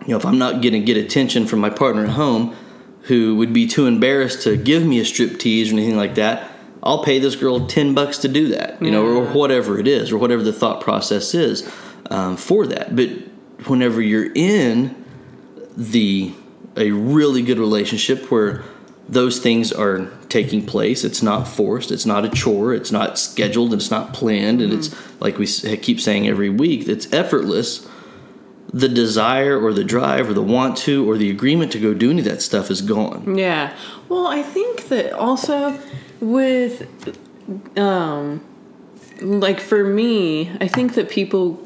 you know, if I'm not going to get attention from my partner at home, who would be too embarrassed to give me a strip tease or anything like that, I'll pay this girl 10 bucks to do that, you know, or whatever it is, or whatever the thought process is um, for that. But whenever you're in the a really good relationship where those things are taking place, it's not forced, it's not a chore, it's not scheduled, and it's not planned, and it's like we keep saying every week, it's effortless. The desire or the drive or the want to or the agreement to go do any of that stuff is gone. Yeah. Well, I think that also with um like for me, I think that people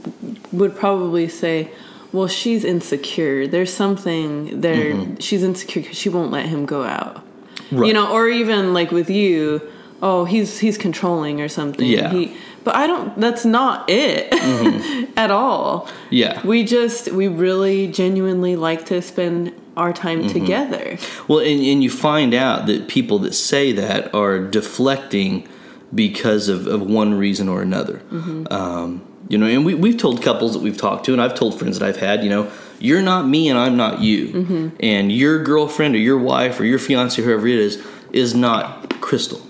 would probably say, "Well, she's insecure. There's something there. She's insecure because she won't let him go out." Right. You know, or even like with you, oh, he's he's controlling or something. Yeah. He, but I don't. That's not it mm-hmm. [LAUGHS] at all. Yeah. We just we really genuinely like to spend our time mm-hmm. together. Well, and, and you find out that people that say that are deflecting because of, of one reason or another. Mm-hmm. Um, you know, and we, we've told couples that we've talked to, and I've told friends that I've had, you know, you're not me and I'm not you. Mm-hmm. And your girlfriend or your wife or your fiance, whoever it is, is not Crystal.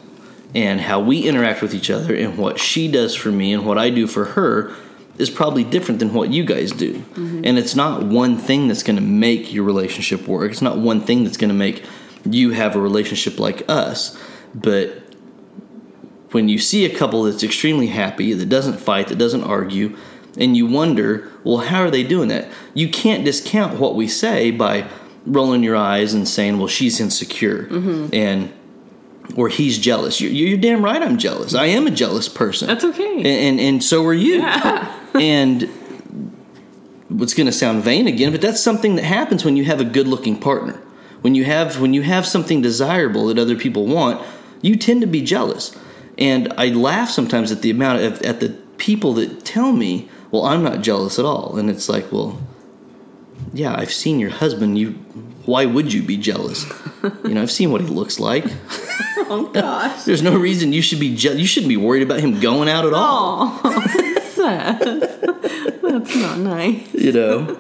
And how we interact with each other and what she does for me and what I do for her is probably different than what you guys do. Mm-hmm. And it's not one thing that's going to make your relationship work. It's not one thing that's going to make you have a relationship like us. But when you see a couple that's extremely happy, that doesn't fight, that doesn't argue, and you wonder, well, how are they doing that? You can't discount what we say by rolling your eyes and saying, well, she's insecure mm-hmm. and or he's jealous. You're, you're damn right, I'm jealous. I am a jealous person. That's okay. and and, and so are you. [LAUGHS] and what's going to sound vain again, but that's something that happens when you have a good-looking partner. When you have when you have something desirable that other people want, you tend to be jealous. And I laugh sometimes at the amount of at the people that tell me, "Well, I'm not jealous at all." And it's like, "Well, yeah, I've seen your husband. You why would you be jealous? you know, I've seen what he looks like. [LAUGHS] oh gosh. There's no reason you should be je- you shouldn't be worried about him going out at all." Oh, sad. [LAUGHS] That's not nice. you know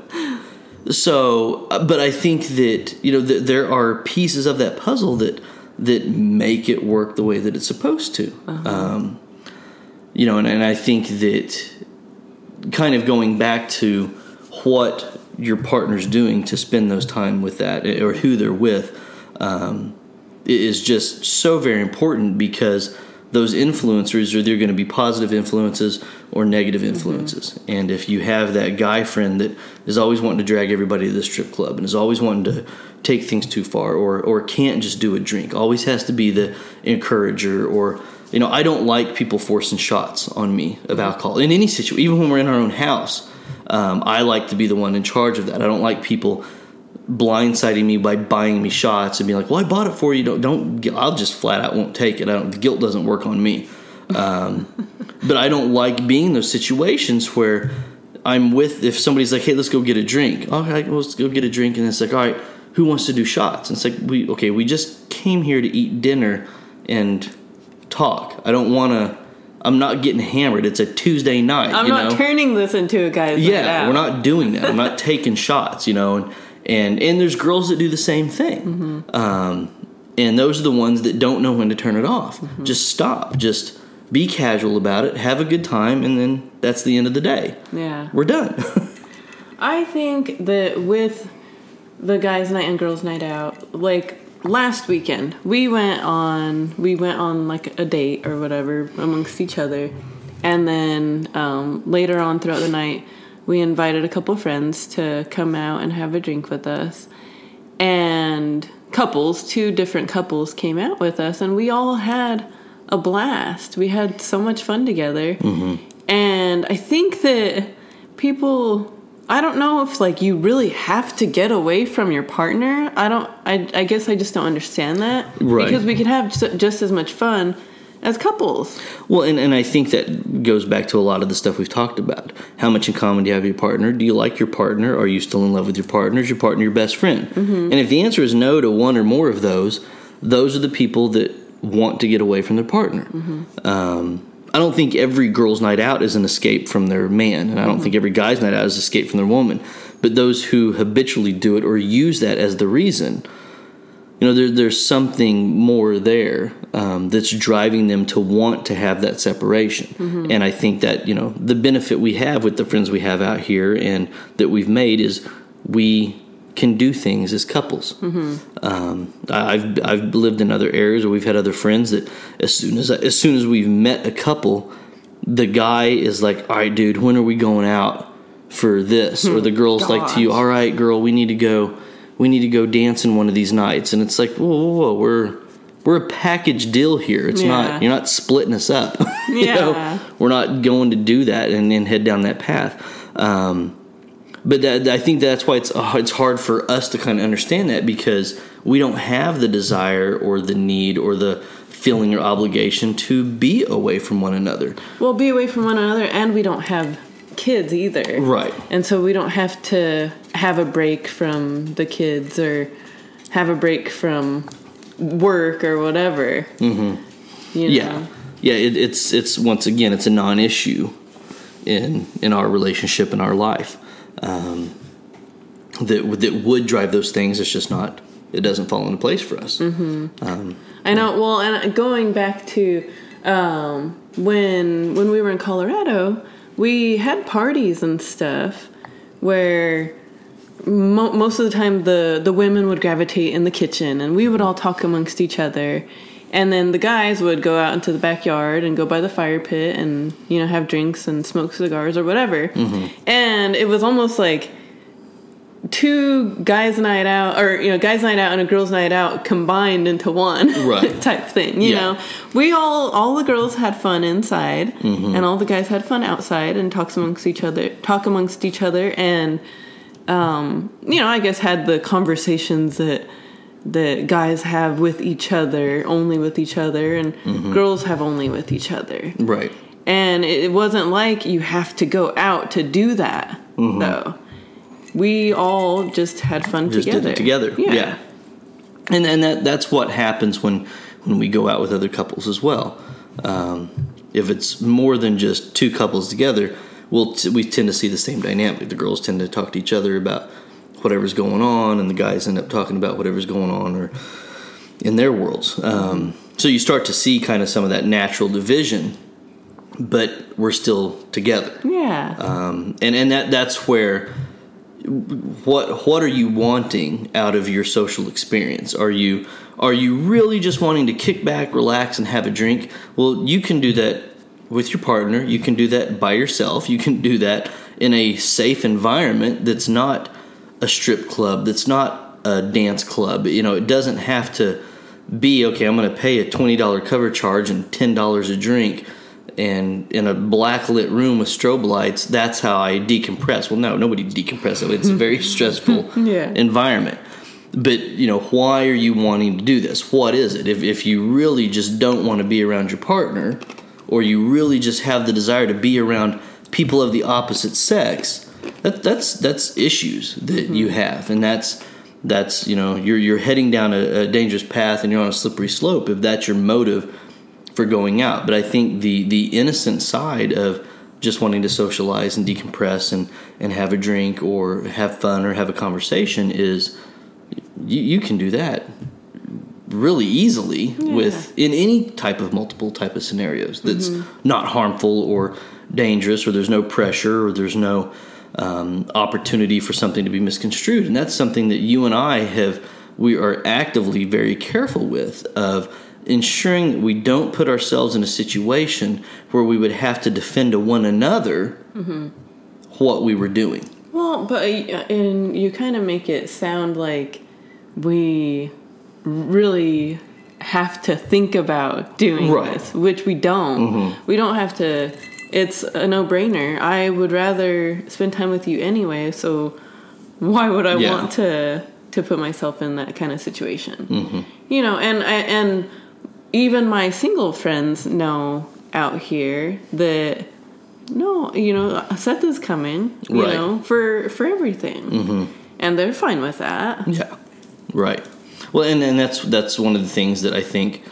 so uh, but i think that you know th- there are pieces of that puzzle that that make it work the way that it's supposed to um, you know and, and i think that kind of going back to what your partner's doing to spend those time with that eh, or who they're with um, is just so very important because those influencers are either going to be positive influences or negative influences. And if you have that guy friend that is always wanting to drag everybody to the strip club and is always wanting to take things too far or or can't just do a drink, always has to be the encourager or you know, I don't like people forcing shots on me of alcohol in any situation, even when we're in our own house. Um, I like to be the one in charge of that. I don't like people blindsiding me by buying me shots and being like, "Well, I bought it for you." Don't, don't. I'll just flat out won't take it. I don't. The guilt doesn't work on me. Um, [LAUGHS] but I don't like being in those situations where I'm with. If somebody's like, "Hey, let's go get a drink," okay, well, let's go get a drink, and it's like, "All right, who wants to do shots?" And it's like, we okay, we just came here to eat dinner and talk. I don't want to. I'm not getting hammered. It's a Tuesday night. I'm not know? turning this into a guy's night yeah we're not doing that i'm not [LAUGHS] taking shots you know and and, and there's girls that do the same thing Mm-hmm. um, and those are the ones that don't know when to turn it off Mm-hmm. just stop just be casual about it have a good time and then that's the end of the day Yeah. we're done [LAUGHS] I think that with the guys' night and girls' night out, like last weekend, we went on we went on like a date or whatever amongst each other, and then um, later on throughout the night, we invited a couple friends to come out and have a drink with us, and couples, two different couples, came out with us, and we all had a blast. We had so much fun together, and I think that people i don't know if like you really have to get away from your partner. I don't i, I guess i just don't understand that. Right. because we can have just, just as much fun as couples. Well and, and i think that goes back to a lot of the stuff we've talked about. How much in common do you have with your partner? Do you like your partner? Are you still in love with your partner? Is your partner your best friend? And if the answer is no to one or more of those those are the people that want to get away from their partner. Um, I don't think every girl's night out is an escape from their man, and I don't think every guy's night out is an escape from their woman. But those who habitually do it or use that as the reason, you know, there, there's something more there um, that's driving them to want to have that separation. And I think that, you know, the benefit we have with the friends we have out here and that we've made is we can do things as couples. Um, I- I've I've lived in other areas where we've had other friends that as soon as as soon as we've met a couple, the guy is like, "All right, dude, when are we going out for this?" Or the girl's like to you, "All right, girl, we need to go. We need to go dancing one of these nights." And it's like, "Whoa, whoa, whoa we're we're a package deal here. It's Yeah. not you're not splitting us up. [LAUGHS] you know? Yeah. we're not going to do that and, then head down that path." Um, but that, I think that's why it's uh, it's hard for us to kind of understand that because we don't have the desire or the need or the feeling or obligation to be away from one another. Well, be away from one another, and we don't have kids either. Right. And so we don't have to have a break from the kids or have a break from work or whatever. Mm-hmm. You know? Yeah, yeah. It, it's it's once again it's a non-issue in in our relationship in our life um, that would- that would drive those things. It's just not. It doesn't fall into place for us. I know. Well, and going back to um, when when we were in Colorado, we had parties and stuff where mo- most of the time the the women would gravitate in the kitchen, and we would all talk amongst each other. And then the guys would go out into the backyard and go by the fire pit and you know have drinks and smoke cigars or whatever. And it was almost like two guys night out or you know guys night out and a girls night out combined into one [LAUGHS] Right. type thing you Yeah. know we all all the girls had fun inside Mm-hmm. and all the guys had fun outside and talks amongst each other talk amongst each other and um you know i guess had the conversations that that guys have with each other only with each other and Mm-hmm. girls have only with each other Right. and it wasn't like you have to go out to do that though we all just had fun Mm-hmm. Just together did it together. Yeah. And and that that's what happens when when we go out with other couples as well. Um, if it's more than just two couples together, we'll t- we tend to see the same dynamic. The girls tend to talk to each other about whatever's going on, and the guys end up talking about whatever's going on or in their worlds. Um, so you start to see kind of some of that natural division, but we're still together yeah um, and and that that's where what what are you wanting out of your social experience? Are you are you really just wanting to kick back, relax, and have a drink? Well, you can do that with your partner. You can do that by yourself. You can do that in a safe environment that's not a strip club. That's not a dance club. You know, it doesn't have to be okay. I'm going to pay a twenty dollar cover charge and ten dollars a drink and in a black lit room with strobe lights, that's how I decompress. Well, no, nobody decompresses. It's a very [LAUGHS] stressful [LAUGHS] Yeah. environment. But you know, why are you wanting to do this? What is it? If if you really just don't want to be around your partner, or you really just have the desire to be around people of the opposite sex, that that's that's issues that you mm-hmm. have, and that's that's you know you're you're heading down a, a dangerous path and you're on a slippery slope if that's your motive for going out. But I think the the innocent side of just wanting to socialize and decompress and and have a drink or have fun or have a conversation is you, you can do that really easily with in any type of multiple type of scenarios that's mm-hmm. not harmful or dangerous or there's no pressure or there's no um, opportunity for something to be misconstrued and that's something that you and i have we are actively very careful with of ensuring that we don't put ourselves in a situation where we would have to defend to one another what we were doing Well, but uh, and you kind of make it sound like we really have to think about doing Right. this, which we don't. We don't have to. It's a no-brainer. I would rather spend time with you anyway, so why would I Yeah. want to to put myself in that kind of situation? Mm-hmm. You know, and I, and even my single friends know out here that no, you know, Seth is coming, you Right. know, for for everything, mm-hmm. and they're fine with that. Yeah, right. Well, and, and that's that's one of the things that I think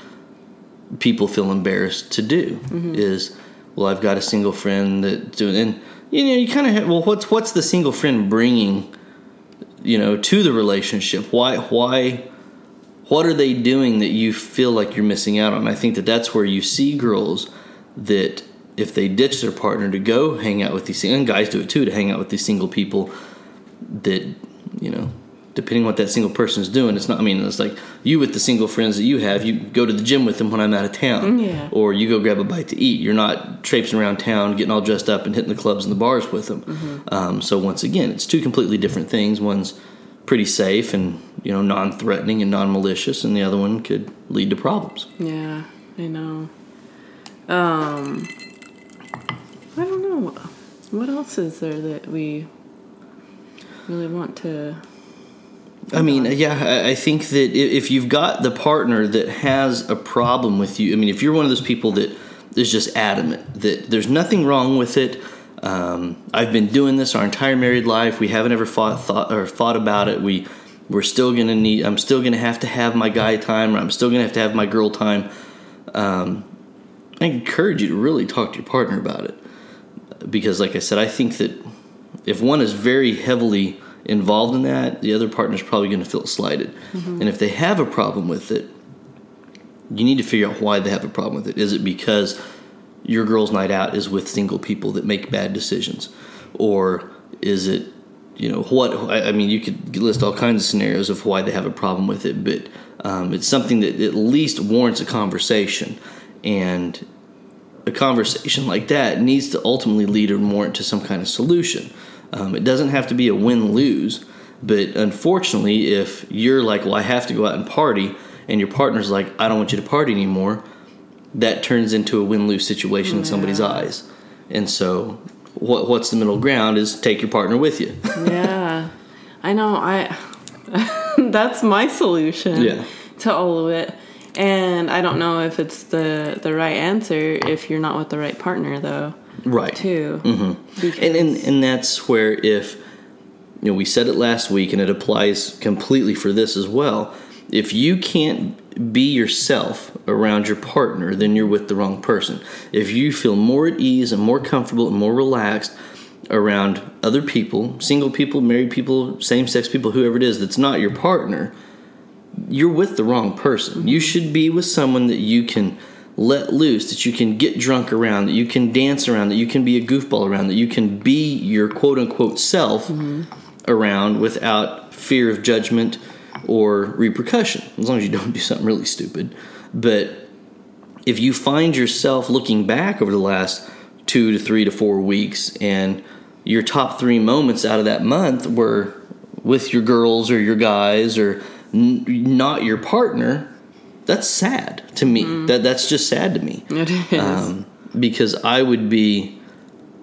people feel embarrassed to do mm-hmm. is, well, I've got a single friend that doing, and you know, you kind of well, what's what's the single friend bringing, you know, to the relationship? Why why what are they doing that you feel like you're missing out on? I think that that's where you see girls that if they ditch their partner to go hang out with these and guys do it too to hang out with these single people that you know depending on what that single person is doing it's not i mean it's like you with the single friends that you have you go to the gym with them when i'm out of town Yeah. or you go grab a bite to eat you're not traipsing around town getting all dressed up and hitting the clubs and the bars with them um, so once again it's two completely different things one's pretty safe and you know non-threatening and non-malicious and the other one could lead to problems Yeah, I know. Um, I don't know. What else is there that we really want to? I mean, yeah, I- think that if you've got the partner that has a problem with you, I mean, if you're one of those people that is just adamant that there's nothing wrong with it, um, I've been doing this our entire married life. We haven't ever fought, thought or thought about it. We we're still gonna need. I'm still gonna have to have my guy time, or I'm still gonna have to have my girl time. Um, I encourage you to really talk to your partner about it because, like I said, I think that if one is very heavily involved in that, the other partner's probably going to feel slighted. And if they have a problem with it, you need to figure out why they have a problem with it. Is it because your girl's night out is with single people that make bad decisions? Or is it, you know, what? I I mean, you could list all kinds of scenarios of why they have a problem with it, but um, it's something that at least warrants a conversation. And a conversation like that needs to ultimately lead or warrant to some kind of solution. Um, it doesn't have to be a win lose, but unfortunately, if you're like, well, I have to go out and party, and your partner's like, I don't want you to party anymore, that turns into a win lose situation in somebody's eyes. And so, what, what's the middle ground is take your partner with you. [LAUGHS] Yeah, I know. I [LAUGHS] that's my solution Yeah. to all of it, and I don't know if it's the the right answer if you're not with the right partner though. Right. Too. Mm-hmm. And, and and that's where if you know we said it last week and it applies completely for this as well if you can't be yourself around your partner then you're with the wrong person if you feel more at ease and more comfortable and more relaxed around other people single people married people same-sex people whoever it is that's not your partner you're with the wrong person. You should be with someone that you can let loose, that you can get drunk around, that you can dance around, that you can be a goofball around, that you can be your quote unquote self mm-hmm. around without fear of judgment or repercussion, as long as you don't do something really stupid. But if you find yourself looking back over the last two to three to four weeks and your top three moments out of that month were with your girls or your guys or n- not your partner, that's sad to me. That that's just sad to me it is. um, because I would be.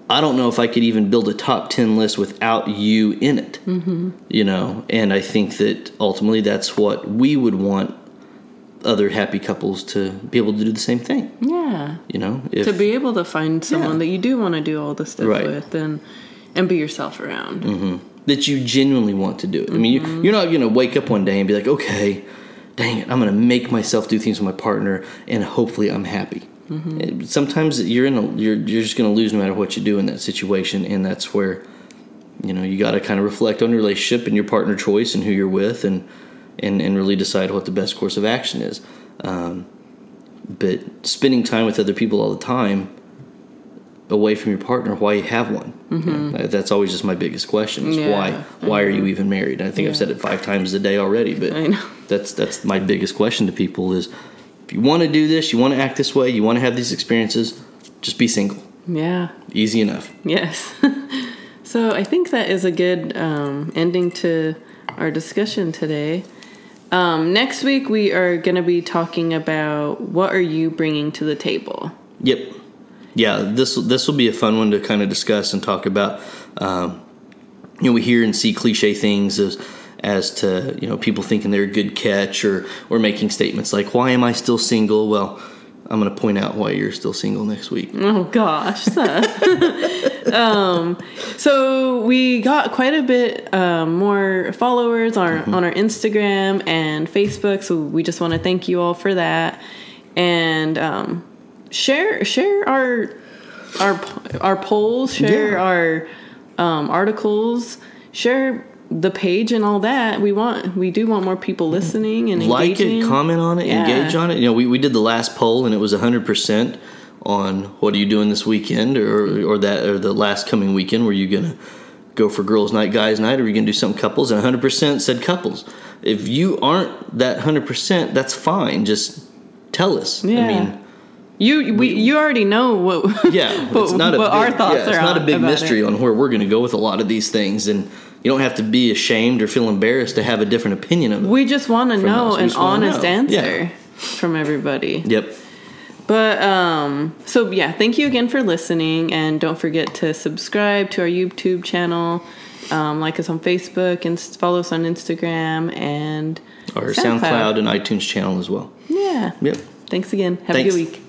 I don't know if I could even build a top ten list without you in it. Mm-hmm. You know, and I think that ultimately that's what we would want other happy couples to be able to do the same thing. yeah. You know, if to be able to find someone Yeah. that you do want to do all this stuff Right. with and and be yourself around. that you genuinely want to do it. I mean, Mm-hmm. you, you're not going to wake up one day and be like, okay, dang it, I'm going to make myself do things with my partner, and hopefully I'm happy. Mm-hmm. Sometimes you're in a, you're you're just going to lose no matter what you do in that situation, and that's where you know you got to kind of reflect on your relationship and your partner choice and who you're with, and and and really decide what the best course of action is. Um, but spending time with other people all the time away from your partner why you have one You know, that's always just my biggest question is Mm-hmm. Yeah, why why are you even married i think i've said it five times a day already but I know. that's that's my biggest question to people is if you want to do this you want to act this way you want to have these experiences just be single Yeah. easy enough Yes. [LAUGHS] so I think that is a good um, ending to our discussion today. Um, next week we are going to be talking about what are you bringing to the table. Yep. Yeah, this this will be a fun one to kind of discuss and talk about. Um, you know, we hear and see cliche things as as to you know people thinking they're a good catch or or making statements like "Why am I still single?" Well, I'm going to point out why you're still single next week. Oh gosh, [LAUGHS] um, so we got quite a bit um, more followers on on our Instagram and Facebook. So we just want to thank you all for that, and um, share share our our our polls, share Yeah. our um, articles, share the page and all that. We want we do want more people listening and like engaging. it, comment on it, Yeah. engage on it. You know, we, we did the last poll and it was 100% on what are you doing this weekend or or that or the last coming weekend. Were you gonna go for girls' night, guys' night, or are you gonna do some couples? And 100% said couples. If you aren't that 100%, that's fine. Just tell us. Yeah. I mean, You we, you already know what yeah, [LAUGHS] what, it's not a what big, our thoughts yeah, it's are not a big mystery it. on where we're going to go with a lot of these things, and you don't have to be ashamed or feel embarrassed to have a different opinion of it. We just want to know an honest know. answer Yeah. from everybody. Yep. But um so yeah, thank you again for listening and don't forget to subscribe to our YouTube channel. Um, like us on Facebook and follow us on Instagram and Our SoundCloud and iTunes channel as well. Yeah. Yep. Thanks again. Have Thanks. a good week.